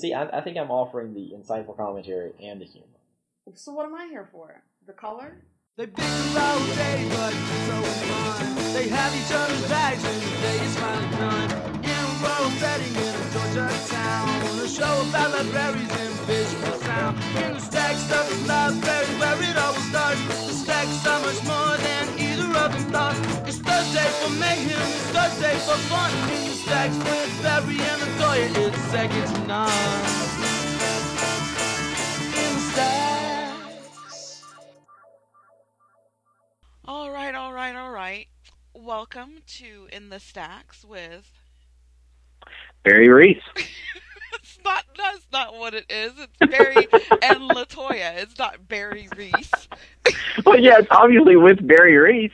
see, I, I think I'm offering the insightful commentary and the humor. So what am I here for? The color? They bicker all day, but so fun. They have each other's bags and the day is finally done. In a rural setting in a Georgia town, a show about libraries and visual sound. In the stack stuff is library where it always starts. The stack's so much more than of. It's Thursday for mayhem, it's Thursday for fun. Stacks with Barry and Latoya, it's second to none. In stacks. All right, all right, all right. Welcome to In the Stacks with. Barry Reese. It's not. That's not what it is. It's Barry and Latoya. It's not Barry Reese. well, yeah, it's obviously with Barry Reese.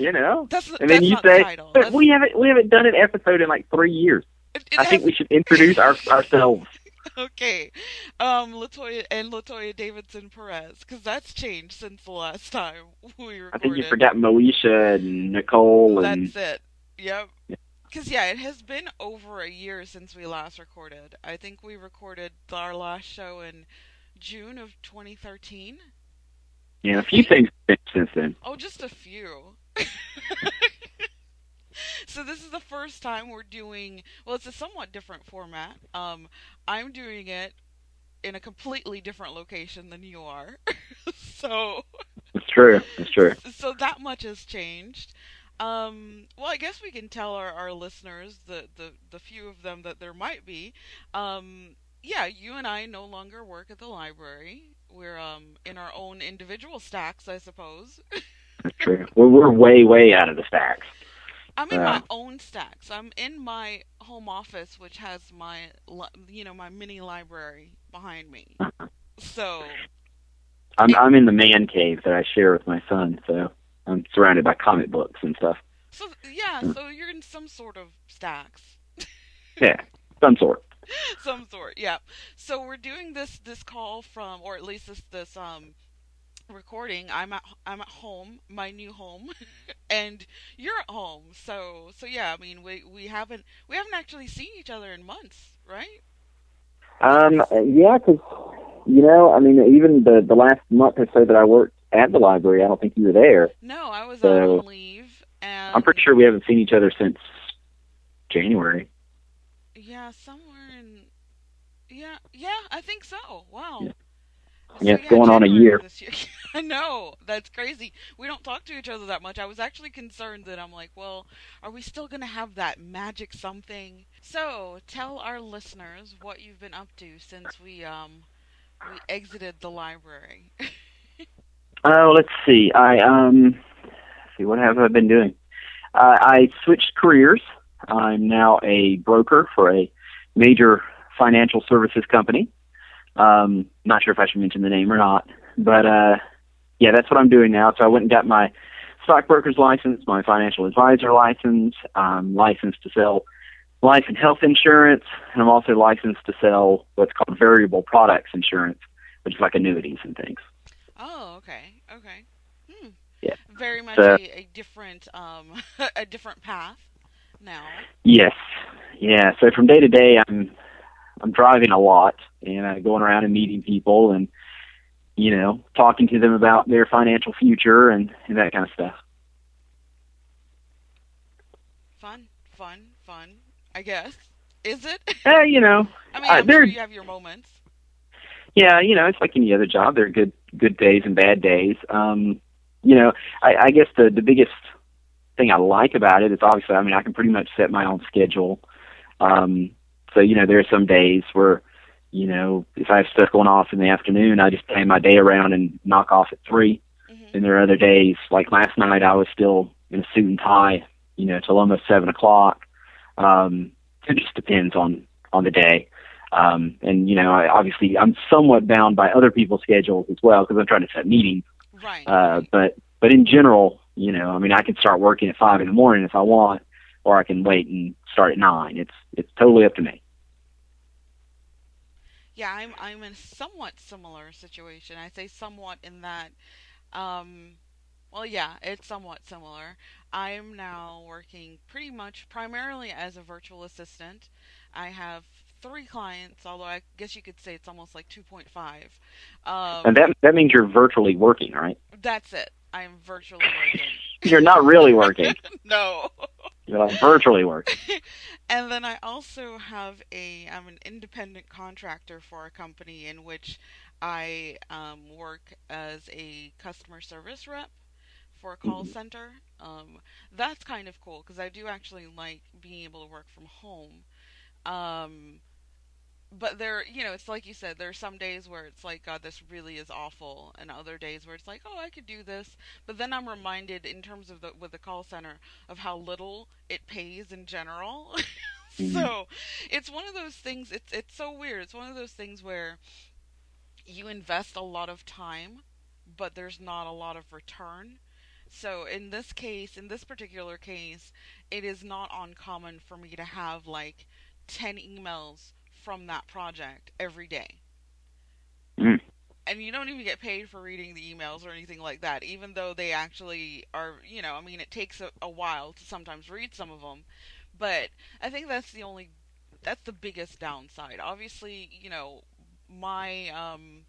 You know, That's and then you say, the title. but That's- we haven't we haven't done an episode in like three years. it- it I think we should introduce our, ourselves. Okay, um, Latoya and Latoya Davidson Perez, because that's changed since the last time we recorded. I think you forgot Moesha and Nicole and That's it. Yep. Yeah. Because yeah, it has been over a year since we last recorded. I think we recorded our last show in June of 2013. you know a few things since then. Oh, just a few. so this is the first time we're doing. Well, it's a somewhat different format. Um, I'm doing it in a completely different location than you are. so It's true. It's true. so that much has changed. Um, well, I guess we can tell our, our listeners, the, the, the few of them that there might be, um, yeah, you and I no longer work at the library. We're um, in our own individual stacks, I suppose. True. We're we're way way out of the stacks. I'm in my own stacks. I'm in my home office, which has my, you know, my mini library behind me. So, I'm I'm in the man cave that I share with my son, so I'm surrounded by comic books and stuff. so yeah, so you're in some sort of stacks. Yeah, some sort. some sort yeah so we're doing this this call from or at least this this um recording i'm at i'm at home my new home and you're at home so so yeah i mean we we haven't we haven't actually seen each other in months right Um, yeah because you know, I mean, even the the last month or so that I worked at the library, I don't think you were there. no i was out So, on leave and I'm pretty sure we haven't seen each other since January. yeah somewhere in yeah yeah i think so wow Yeah. So, Yeah, it's going on a year. year. I know that's crazy. We don't talk to each other that much. I was actually concerned that I'm like, well, are we still gonna have that magic something? So tell our listeners what you've been up to since we um we exited the library. Oh, let's see. I um, let's see what have I been doing? Uh, I switched careers. I'm now a broker for a major financial services company. Um, not sure if I should mention the name or not, but uh, yeah, that's what I'm doing now. So I went and got my stockbroker's license, my financial advisor license. I'm licensed to sell life and health insurance, and I'm also licensed to sell what's called variable products insurance, which is like annuities and things. oh, okay, okay. Hmm. Yeah. Very much So- a, a different um a different path now. Yes, yeah. So from day to day, I'm I'm driving a lot and uh, going around and meeting people and you know talking to them about their financial future and, and that kind of stuff. Fun, fun, fun. I guess. Is it? Uh, you know, I mean, I'm sure you have your moments. yeah, you know, it's like any other job. There are good good days and bad days. Um, you know, I, I guess the the biggest thing I like about it is obviously, I mean, I can pretty much set my own schedule. Um, so you know, there are some days where, you know, if I have stuff going off in the afternoon, I just plan my day around and knock off at three. hmm And there are other days, like last night, I was still in a suit and tie, you know, till almost seven o'clock. Um, it just depends on on the day. Um, and you know, I, obviously, I'm somewhat bound by other people's schedules as well because I'm trying to set meetings. Right. Uh, but but in general, you know, I mean, I can start working at five in the morning if I want, or I can wait and start at nine. It's it's totally up to me. Yeah, I'm I'm in a somewhat similar situation. I say somewhat in that um well yeah, it's somewhat similar. I am now working pretty much primarily as a virtual assistant. I have three clients, although I guess you could say it's almost like 2.5. Um, And that that means you're virtually working, right? that's it. I am virtually working. You're not really working. no. You're like virtually working. and then I also have a I'm an independent contractor for a company in which I um, work as a customer service rep for a call center. Um, that's kind of cool because I do actually like being able to work from home. Um, but there, you know, it's like you said, there are some days where it's like, God, this really is awful, and other days where it's like, oh, I could do this. But then I'm reminded, in terms of the with the call center, of how little it pays in general. Mm-hmm. so it's one of those things. It's it's so weird. It's one of those things where you invest a lot of time, but there's not a lot of return. So in this case, in this particular case, it is not uncommon for me to have like 10 emails from that project every day. Mm. And you don't even get paid for reading the emails or anything like that, even though they actually are, you know, I mean, it takes a, a while to sometimes read some of them. But I think that's the only, that's the biggest downside. Obviously, you know, my, um,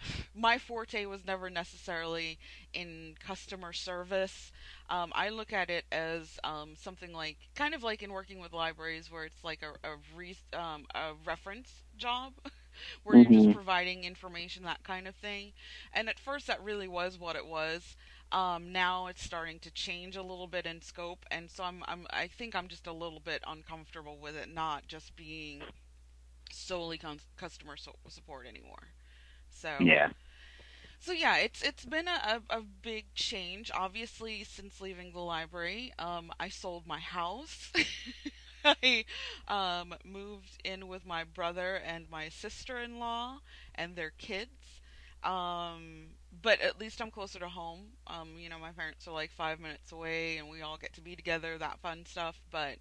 my forte was never necessarily in customer service. Um, I look at it as um, something like, kind of like in working with libraries, where it's like a a, re- um, a reference job, where you're just Mhm. providing information, that kind of thing. And at first, that really was what it was. Um, now it's starting to change a little bit in scope, and so I'm, I'm I think I'm just a little bit uncomfortable with it not just being solely con- customer so- support anymore. So Yeah. So yeah, it's it's been a, a, big change. Obviously, since leaving the library, um, I sold my house. I um, moved in with my brother and my sister-in-law and their kids. Um, but at least I'm closer to home. Um, you know, my parents are like five minutes away, and we all get to be together. That fun stuff. But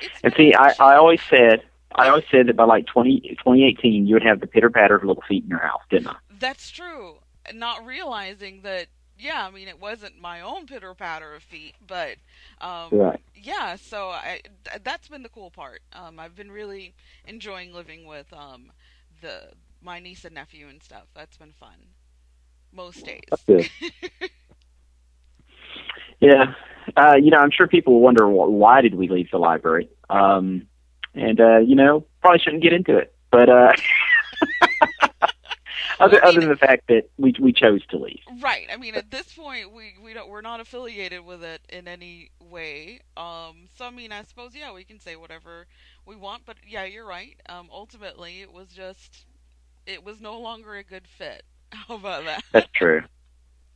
it's And see, I. I always said, I always said that by like 20, 2018, you would have the pitter patter of little feet in your house, didn't I? That's true. Not realizing that, yeah, I mean, it wasn't my own pitter patter of feet, but um, Right. yeah. So I, th- that's been the cool part. Um, I've been really enjoying living with um, the my niece and nephew and stuff. That's been fun. Most days. Yeah. Uh, you know, I'm sure people will wonder why did we leave the library. Um, and uh, you know, probably shouldn't get into it. But uh, other I mean- other than the fact that we we chose to leave. Right. I mean, at this point, we we don't we're not affiliated with it in any way. Um. So I mean, I suppose yeah, we can say whatever we want, but yeah, you're right. Um. Ultimately, it was just it was no longer a good fit. How about that? That's true.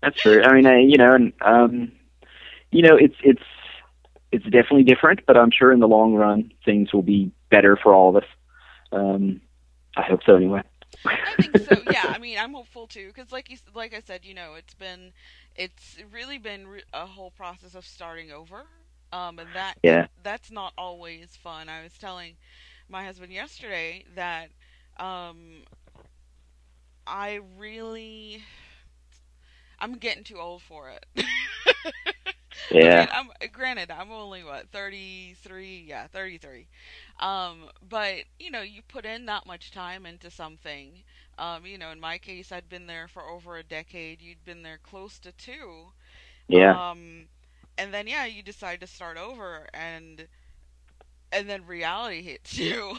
That's true. I mean, uh, you know, and um, you know, it's it's it's definitely different, but I'm sure in the long run things will be better for all of us. Um, I hope so, anyway. I think so. Yeah. I mean, I'm hopeful too, because like you like I said, you know, it's been it's really been re- a whole process of starting over. Um. And that Yeah. that's not always fun. I was telling my husband yesterday that um I really I'm getting too old for it. Yeah. I mean, I'm granted I'm only what 33, yeah, 33. Um but you know, you put in that much time into something. Um you know, in my case I'd been there for over a decade. You'd been there close to 2. Yeah. Um, and then yeah, you decide to start over, and and then reality hits you,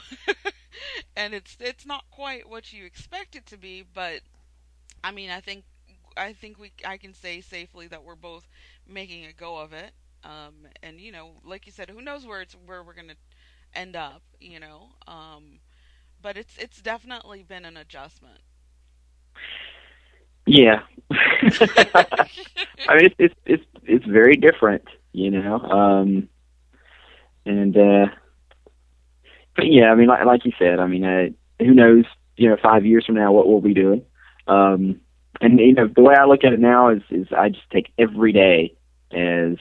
and it's it's not quite what you expect it to be. But I mean, I think I think we I can say safely that we're both making a go of it. Um, and you know, like you said, who knows where it's where we're gonna end up, you know. Um, but it's it's definitely been an adjustment. Yeah. I mean, it's it's it's it's very different, you know. Um, and uh, but yeah, I mean, like like you said, I mean, uh, who knows? You know, five years from now, what we'll be doing. Um, and you know, the way I look at it now is is I just take every day as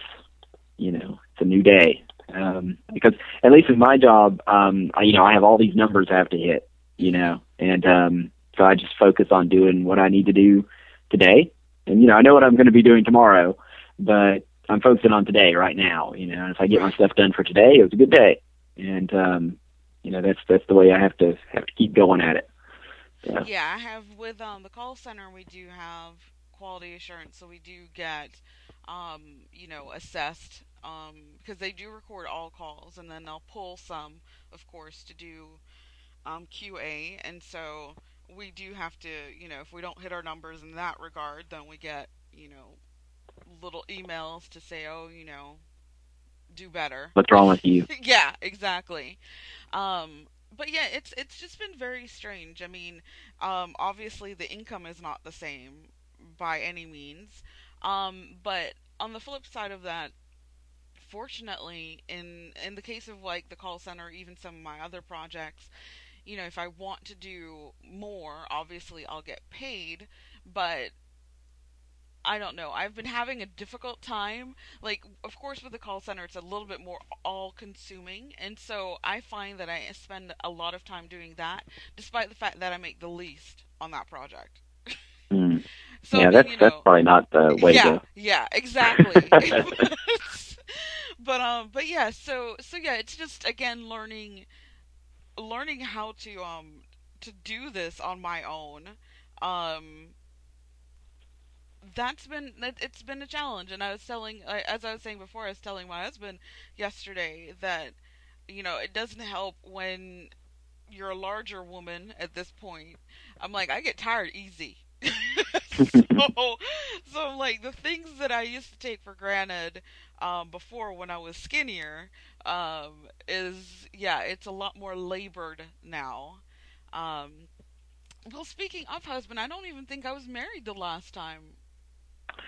you know, it's a new day. Um, because at least in my job, um, I, you know, I have all these numbers I have to hit, you know, and um, so I just focus on doing what I need to do today. And you know, I know what I'm going to be doing tomorrow, but I'm focusing on today right now. You know, and if I get my stuff done for today, it was a good day. And um, you know that's that's the way I have to have to keep going at it. Yeah. Yeah, I have with um the call center we do have quality assurance, so we do get um you know assessed um because they do record all calls and then they'll pull some, of course, to do um QA, and so we do have to you know if we don't hit our numbers in that regard, then we get you know little emails to say oh you know do better. What's wrong with you? yeah, exactly. Um, but yeah, it's it's just been very strange. I mean, um, obviously the income is not the same by any means, um, but on the flip side of that, fortunately, in in the case of like the call center, or even some of my other projects, you know, if I want to do more, obviously I'll get paid, but I don't know. I've been having a difficult time. Like, of course, with the call center, it's a little bit more all consuming. And so I find that I spend a lot of time doing that, despite the fact that I make the least on that project. Mm. So, yeah, I mean, that's you that's probably not the way yeah, to. Yeah, exactly. but um but yeah, so so yeah, it's just again learning learning how to um to do this on my own. Um that's been it- it's been a challenge and I was telling as I was saying before I was telling my husband yesterday that you know, it doesn't help when you're a larger woman at this point. I'm like I get tired easy. so, so I'm like the things that I used to take for granted um, before when I was skinnier um, is yeah, it's a lot more labored now. Um, well, speaking of husband, I don't even think I was married the last time.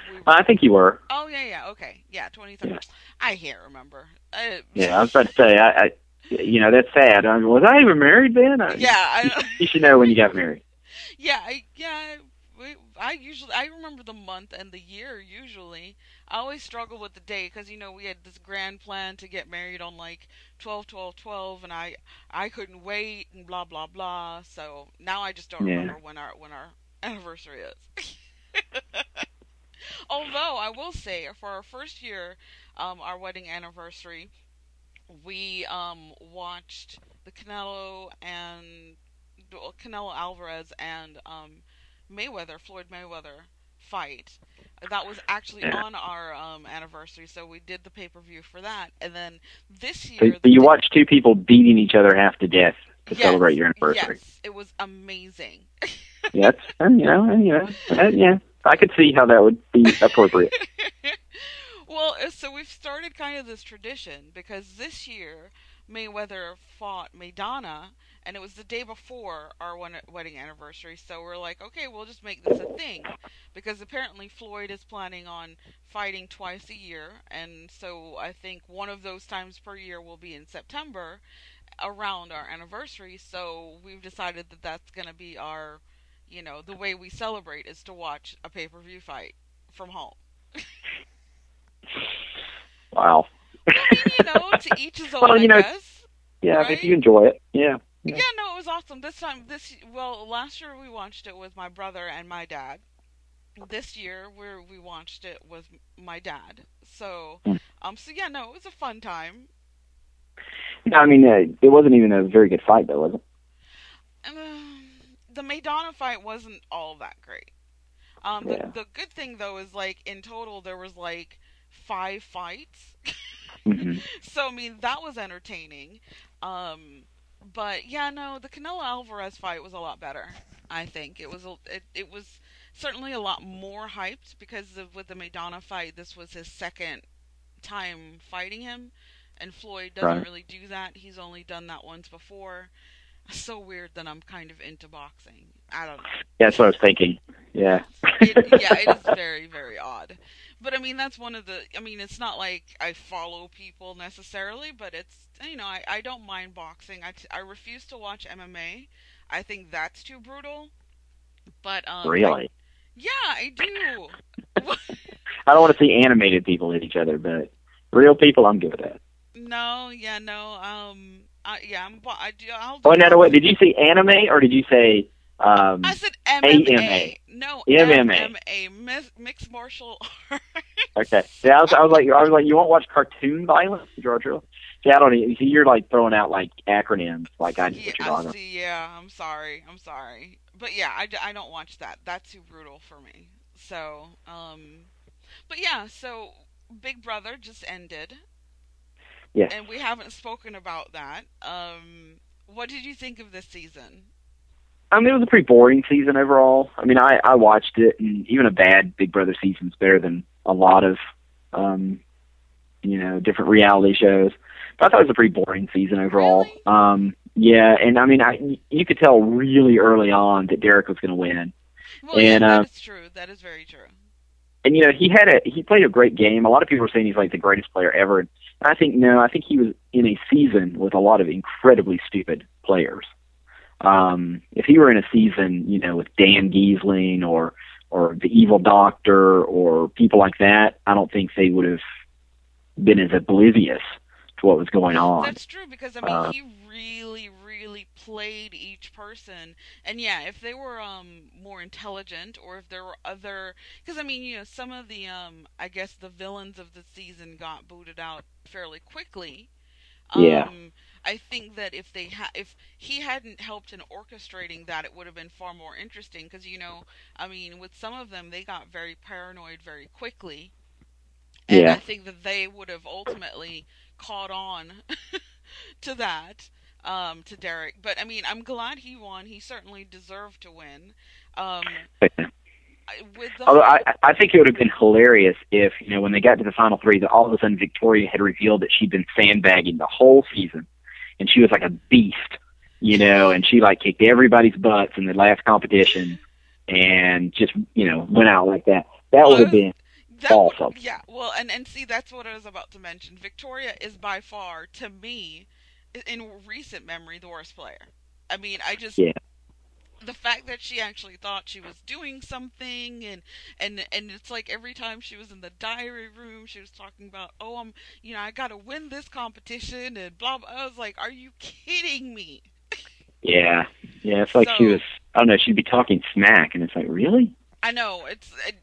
We I think you were. Oh yeah, yeah, okay, yeah, twenty third. Yeah. I can't remember. Uh, Yeah, I was about to say. I, I you know, that's sad. I mean, was I even married then? I, yeah, I, You should know when you got married. yeah, I, yeah. We, I usually I remember the month and the year. Usually, I always struggle with the day because you know we had this grand plan to get married on like 12, 12, 12, and I I couldn't wait and blah blah blah. So now I just don't Yeah. remember when our when our anniversary is. Although I will say, for our first year, um, our wedding anniversary, we um, watched the Canelo and Canelo Alvarez and um, Mayweather, Floyd Mayweather fight. That was actually Yeah. on our um, anniversary, so we did the pay per view for that. And then this year, So, you watched two people beating each other half to death to Yes, celebrate your anniversary. Yes, it was amazing. That's and, you know, and, you know, uh, yeah. I could see how that would be appropriate. well, uh, so we've started kind of this tradition because this year Mayweather fought Maidana, and it was the day before our one wedding anniversary. So we're like, okay, we'll just make this a thing because apparently Floyd is planning on fighting twice a year, and so I think one of those times per year will be in September around our anniversary. So we've decided that that's going to be our, you know, the way we celebrate is to watch a pay per view fight from home. Wow. I mean, you know, to each his own, Well, you I know, guess. Yeah, Right? if you enjoy it, yeah. Yeah, no, it was awesome. This time, this well, last year we watched it with my brother and my dad. This year, where we watched it with my dad. So, Hmm. um, so yeah, no, it was a fun time. No, I mean, uh, it wasn't even a very good fight, though, was it? The Maidana fight wasn't all that great. Um, the, Yeah. the good thing though is like in total there was like five fights. hmm so I mean that was entertaining. Um, but yeah, no, the Canelo Alvarez fight was a lot better. I think it was a, it, it was certainly a lot more hyped because of, with the Maidana fight, this was his second time fighting him, and Floyd doesn't Right. really do that. He's only done that once before. So weird that I'm kind of into boxing. I don't know. Yeah, that's what I was thinking. Yeah. It, yeah, it is very, very odd. But I mean, that's one of the. I mean, it's not like I follow people necessarily, but it's you know, I, I don't mind boxing. I, t- I refuse to watch MMA. I think that's too brutal. But um, I- really? yeah, I do. I don't want to see animated people hit each other, but real people, I'm good at. no, yeah, no. Um, I, yeah, I'm. I do. I'll do Oh, now, boxing. wait, did you say anime or did you say um, I said MMA. AMA. No, MMA. MMA. Mixed martial arts. Okay. Yeah, I was, I was like, I was like, you won't watch cartoon violence, Georgia? See, I don't. See, you're like throwing out like acronyms, like I know yeah, what you're talking see, yeah, I'm sorry, I'm sorry, but yeah, I, I don't watch that. That's too brutal for me. So, um, but yeah, so Big Brother just ended, Yes. and we haven't spoken about that. Um, what did you think of this season? I mean, it was a pretty boring season overall. I mean, I I watched it, and even a bad Big Brother season is better than a lot of, um, you know, different reality shows. But I thought it was a pretty boring season overall. Really? Um, yeah, and I mean, I you could tell really early on that Derek was going to win. Well, yeah, And, that uh, is true. That is very true. and you know he had a he played a great game. A lot of people were saying he's like the greatest player ever. I think no, I think he was in a season with a lot of incredibly stupid players. Um, if he were in a season, you know, with Dan Gheesling or or the Evil Doctor or people like that, I don't think they would have been as oblivious to what was going on. That's true because I mean Uh, he really, really played each person, and yeah, if they were um more intelligent or if there were other, because I mean you know some of the um I guess the villains of the season got booted out fairly quickly. Um, Yeah. I think that if they ha- if he hadn't helped in orchestrating that, it would have been far more interesting. Because you know, I mean, with some of them, they got very paranoid very quickly, and Yeah. I think that they would have ultimately caught on to that um, to Derek. But I mean, I'm glad he won. He certainly deserved to win. Um, I- with the Although I, I think it would have been hilarious if, you know, when they got to the final three, that all of a sudden Victoria had revealed that she'd been sandbagging the whole season, and she was like a beast, you know, and she like kicked everybody's butts in the last competition, and just, you know, went out like that. That would have been That would- awesome. yeah, well, and and see, that's what I was about to mention. Victoria is by far, to me, in recent memory, the worst player. I mean, I just Yeah. the fact that she actually thought she was doing something, and and and it's like every time she was in the diary room, she was talking about, oh, I'm, you know, I got to win this competition, and blah blah. I was like, are you kidding me? Yeah, yeah. It's like she was. I don't know. She'd be talking smack, and it's like, really? I know it's. It,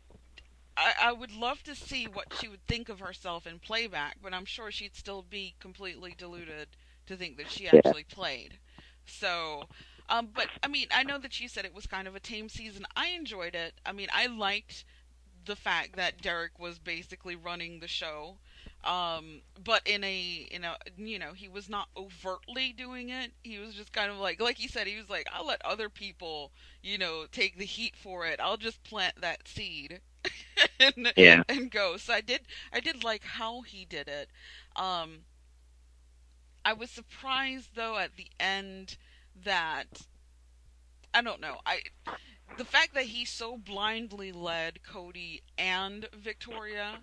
I, I would love to see what she would think of herself in playback, but I'm sure she'd still be completely deluded to think that she actually played. So, um, but I mean, I know that you said it was kind of a tame season. I enjoyed it. I mean, I liked the fact that Derek was basically running the show. Um, but in a, in a, you know, he was not overtly doing it. He was just kind of like, like he said, he was like, I'll let other people, you know, take the heat for it. I'll just plant that seed. and, Yeah. and go. So I did I did like how he did it. Um I was surprised though at the end that I don't know. I the fact that he so blindly led Cody and Victoria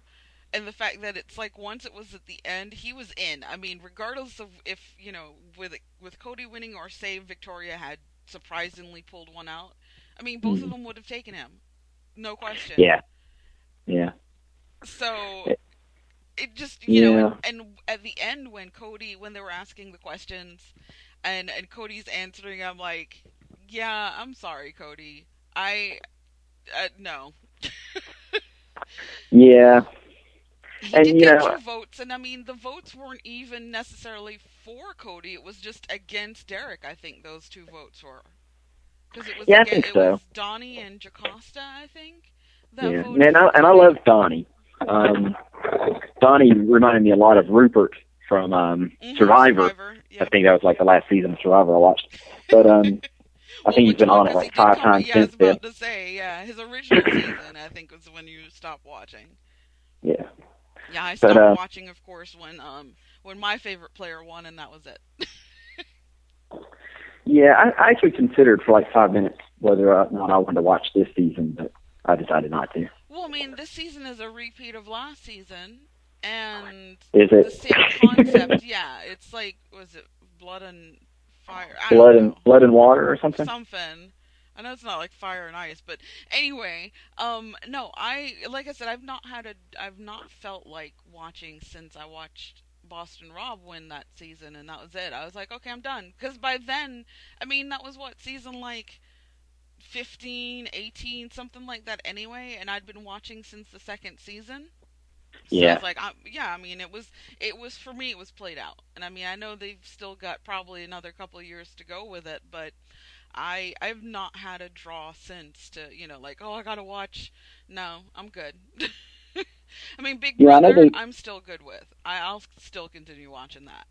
and the fact that it's like once it was at the end he was in. I mean, regardless of if, you know, with with Cody winning or say Victoria had surprisingly pulled one out. I mean, both of Mhm. them would have taken him. No question. Yeah, yeah, So It- it just you know, and, and at the end when Cody when they were asking the questions, and and Cody's answering, I'm like, yeah, I'm sorry, Cody. I uh, no. yeah. He And, did you get know- two votes, and I mean the votes weren't even necessarily for Cody. It was just against Derek. I think those two votes were. Because it was Yeah, I aga- think it so. was Donnie and Jocasta. I think. That Yeah, voted and I, and I love Donnie. Um, Donnie reminded me a lot of Rupert from um, Mhm, Survivor. Survivor. I think that was like the last season of Survivor I watched. But um, I think he's been on it like five times Yeah, I was since then. to say, yeah, his original season, I think, was when you stopped watching. Yeah, Yeah, I But, stopped uh, watching, of course, when um when my favorite player won, and that was it. yeah. I, I actually considered for like five minutes whether or not I wanted to watch this season, but I decided not to. Well, I mean, this season is a repeat of last season, and Is it the same concept. yeah, it's like was it blood and fire? I blood and blood and water or something? something. I know it's not like fire and ice, but anyway, um, no, I like I said, I've not had a, I've not felt like watching since I watched Boston Rob win that season, and that was it. I was like, okay, I'm done, because by then, I mean, that was what season like 15, 18, something like that anyway, and I'd been watching since the second season. So Yeah. it's like, I, yeah, I mean, it was, it was for me, it was played out, and I mean, I know they've still got probably another couple of years to go with it, but I, I've not had a draw since to, you know, like, oh, I gotta watch. No, I'm good. I mean, Big Yeah, Brother, they- I'm still good with. I, I'll still continue watching that.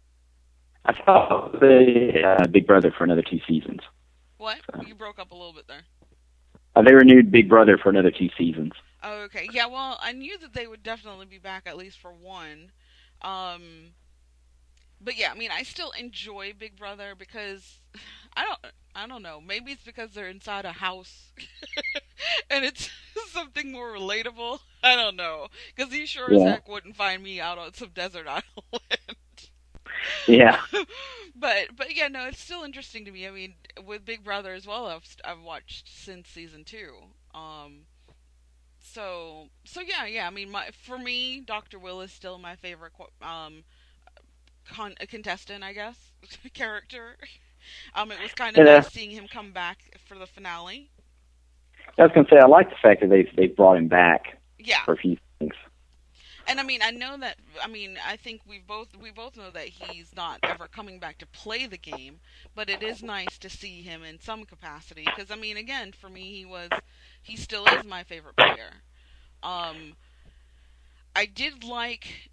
I saw the uh, Big Brother for another two seasons. What? You broke up a little bit there. Uh, they renewed Big Brother for another two seasons. Oh, okay. Yeah, well, I knew that they would definitely be back at least for one. Um but yeah, I mean, I still enjoy Big Brother because I don't I don't know. Maybe it's because they're inside a house and it's something more relatable. I don't know. Cuz he sure as heck wouldn't find me out on some desert island. Yeah, but but yeah, no, it's still interesting to me. I mean, with Big Brother as well, I've I've watched since season two. Um, so so yeah, yeah. I mean, my for me, Doctor Will is still my favorite qu- um con- contestant, I guess, character. Um, it was kind of Yeah. nice seeing him come back for the finale. I was gonna say I like the fact that they they brought him back Yeah, for a few things. And I mean, I know that. I mean, I think we both we both know that he's not ever coming back to play the game, but it is nice to see him in some capacity. Because I mean, again, for me, he was he still is my favorite player. Um, I did like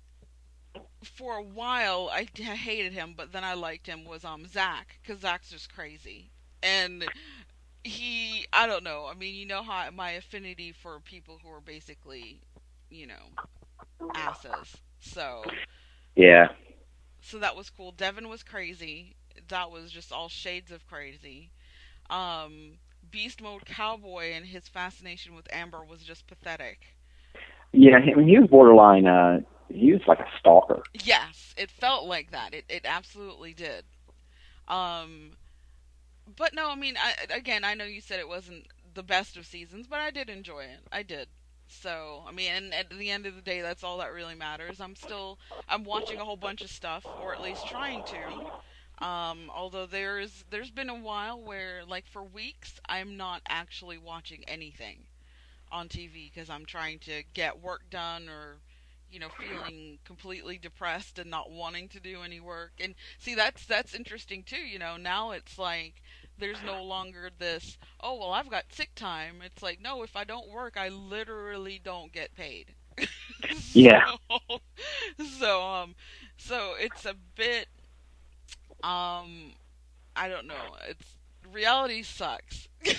for a while. I hated him, but then I liked him. Was um Zach because Zach's just crazy and. He, I don't know. I mean, you know how my affinity for people who are basically, you know, asses. So Yeah, so that was cool. Devin was crazy. That was just all shades of crazy. Um Beast Mode Cowboy and his fascination with Amber was just pathetic. yeah. I mean, he was borderline. Uh, he was like a stalker. Yes, it felt like that. It it absolutely did. Um but no, I mean I again, I know you said it wasn't the best of seasons, but I did enjoy it. I did. So, I mean, and at the end of the day, that's all that really matters. I'm still, I'm watching a whole bunch of stuff, or at least trying to. Um, although there's, there's been a while where, like for weeks, I'm not actually watching anything on TV because I'm trying to get work done or, you know, feeling completely depressed and not wanting to do any work. And see, that's that's interesting too. You know, now it's like there's no longer this oh well i've got sick time. It's like no if i don't work i literally don't get paid. Yeah. so, so um so it's a bit um i don't know. It's reality sucks.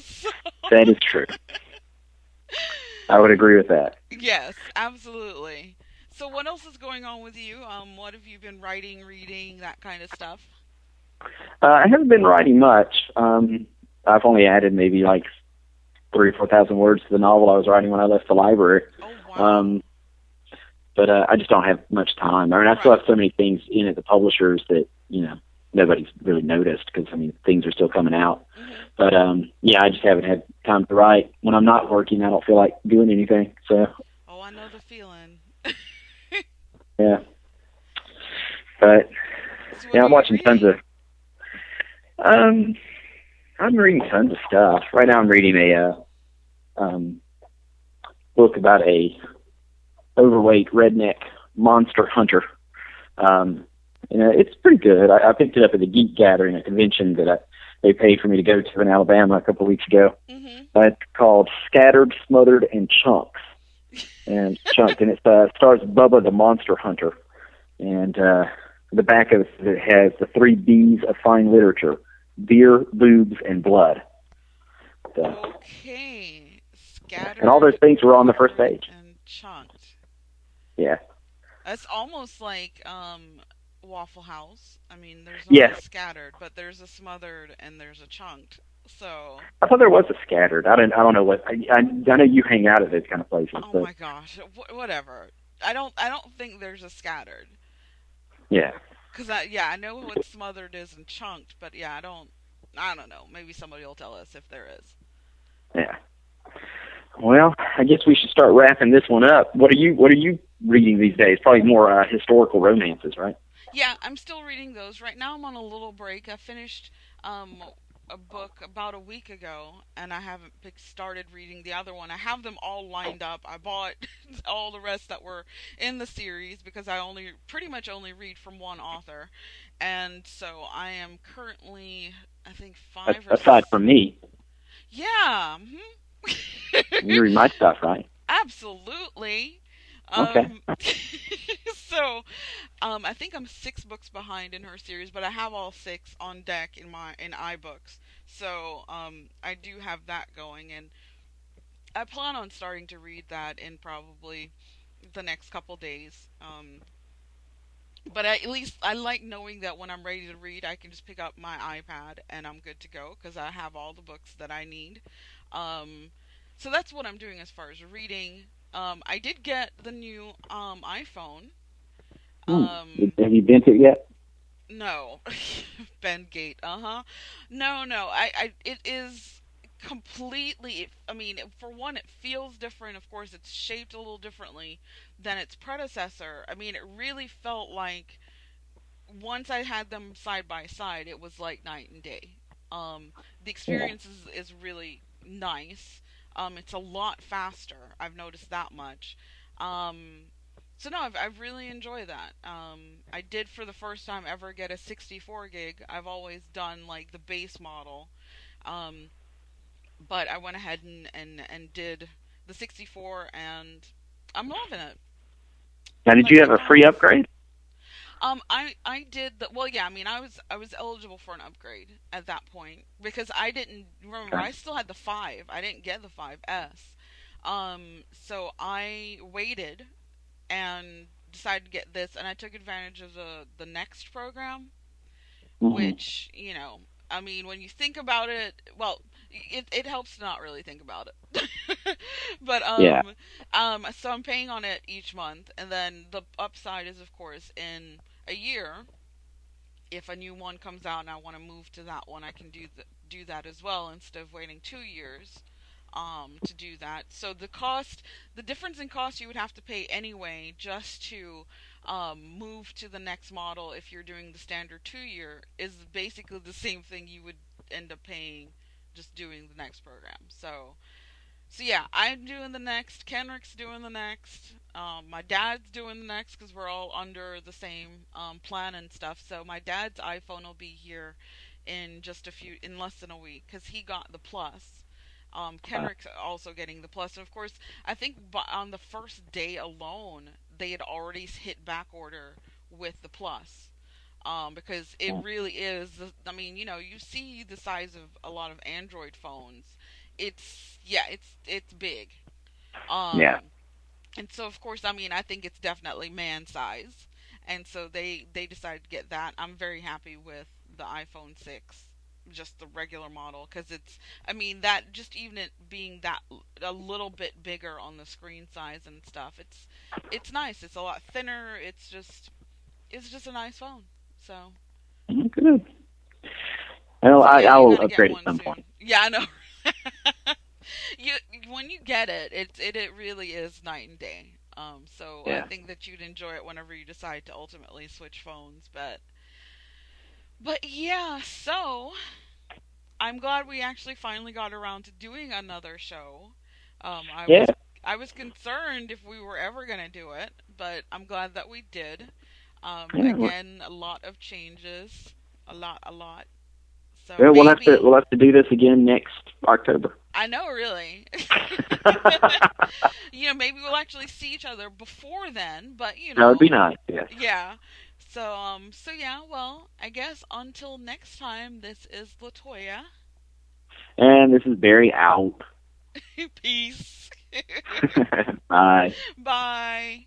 So, That is true. I would agree with that. yes absolutely. So what else is going on with you? Um what have you been writing reading that kind of stuff Uh, I haven't been writing much. Um, I've only added maybe like three or four thousand words to the novel I was writing when I left the library. oh wow Um, but uh, I just don't have much time. I mean, I still have so many things in at the publishers that you know nobody's really noticed because I mean things are still coming out. Mhm. But um, yeah, I just haven't had time to write. When I'm not working, I don't feel like doing anything. So oh i know the feeling yeah. But So yeah, I'm watching tons of. Um, I'm reading tons of stuff right now. I'm reading a uh, um book about a overweight redneck monster hunter. Um, and uh, it's pretty good. I, I picked it up at the Geek Gathering, a convention that I, they paid for me to go to in Alabama a couple of weeks ago. Mhm. Uh, it's called Scattered, Smothered, and Chunks. And Chunks, and it uh, stars Bubba the Monster Hunter. And uh, the back of it has the three B's of fine literature: beer, boobs, and blood. So, Okay. Scattered. and all those things were on the first page. And chunked. Yeah. That's almost like um, Waffle House. I mean, there's Yes. scattered, but there's a smothered and there's a chunked. So, I thought there was a scattered. I don't. I don't know what. I, I, I know you hang out at those kind of places, oh but my gosh, Wh- whatever. I don't. I don't think there's a scattered. Yeah. Cause I yeah I know what smothered is and chunked, but yeah I don't. I don't know. Maybe somebody will tell us if there is. Yeah. Well, I guess we should start wrapping this one up. What are you What are you reading these days? Probably more uh, historical romances, right? Yeah, I'm still reading those. Right now I'm on a little break. I finished um a book about a week ago, and I haven't pick, started reading the other one. I have them all lined up. I bought all the rest that were in the series because I only pretty much only read from one author, and so I am currently I think five. Aside from me. Yeah. Mm-hmm. you read my stuff, right? Absolutely. Okay. Um, so, um, I think I'm six books behind in her series, but I have all six on deck in my in iBooks. So, um, I do have that going, and I plan on starting to read that in probably the next couple days. Um, but I, at least I like knowing that when I'm ready to read, I can just pick up my iPad and I'm good to go because I have all the books that I need. Um, so that's what I'm doing as far as reading. Um, I did get the new um, iPhone. Um, have you bent it yet? No, Bendgate. Uh huh. No, no. I, I. It is completely. I mean, for one, it feels different. Of course, it's shaped a little differently than its predecessor. I mean, it really felt like once I had them side by side, it was like night and day. Um, the experience is, is really nice. Um, it's a lot faster. I've noticed that much. Um, so no, I've, I've really enjoyed that. Um, I did for the first time ever get a 64 gig. I've always done like the base model, um, but I went ahead and, and, and did the 64, and I'm loving it. Now, did like, you have a free upgrade? Um, I I did the well, yeah. I mean, I was I was eligible for an upgrade at that point because I didn't remember. I still had the five. I didn't get the 5S. Um, so I waited and decided to get this, and I took advantage of the the next program, mm-hmm. which you know, I mean, when you think about it, well, it it helps to not really think about it. but um, yeah. um, so I'm paying on it each month, and then the upside is, of course, in a year, if a new one comes out and I want to move to that one, I can do th- do that as well instead of waiting two years um, to do that. So the cost, the difference in cost you would have to pay anyway just to um, move to the next model if you're doing the standard two year is basically the same thing you would end up paying just doing the next program. So, so yeah, I'm doing the next. Kenrick's doing the next. Um, my dad's doing the next because we're all under the same um, plan and stuff. So my dad's iPhone will be here in just a few, in less than a week, because he got the plus. Um, Kenrick's also getting the plus. plus, and of course, I think on the first day alone, they had already hit back order with the plus. Um, because it really is. I mean, you know, you see the size of a lot of Android phones. It's yeah, it's it's big. Um, yeah. And so, of course, I mean, I think it's definitely man size, and so they they decided to get that. I'm very happy with the iPhone six, just the regular model, because it's. I mean, that just even it being that a little bit bigger on the screen size and stuff, it's it's nice. It's a lot thinner. It's just it's just a nice phone. So. Good. Well, so, I, I will upgrade at some soon. point. Yeah, I know. you when you get it, it it it really is night and day. Um, so yeah. I think that you'd enjoy it whenever you decide to ultimately switch phones. But but yeah, so I'm glad we actually finally got around to doing another show. Um, I yeah. was I was concerned if we were ever gonna do it, but I'm glad that we did. Um, yeah. Again, a lot of changes, a lot, a lot. So yeah, we'll have to we'll have to do this again next October. I know, really. you know, maybe we'll actually see each other before then, but you know, that would be nice. Yeah. Yeah. So um, so yeah. Well, I guess until next time, this is Latoya. And this is Barry out. Peace. Bye. Bye.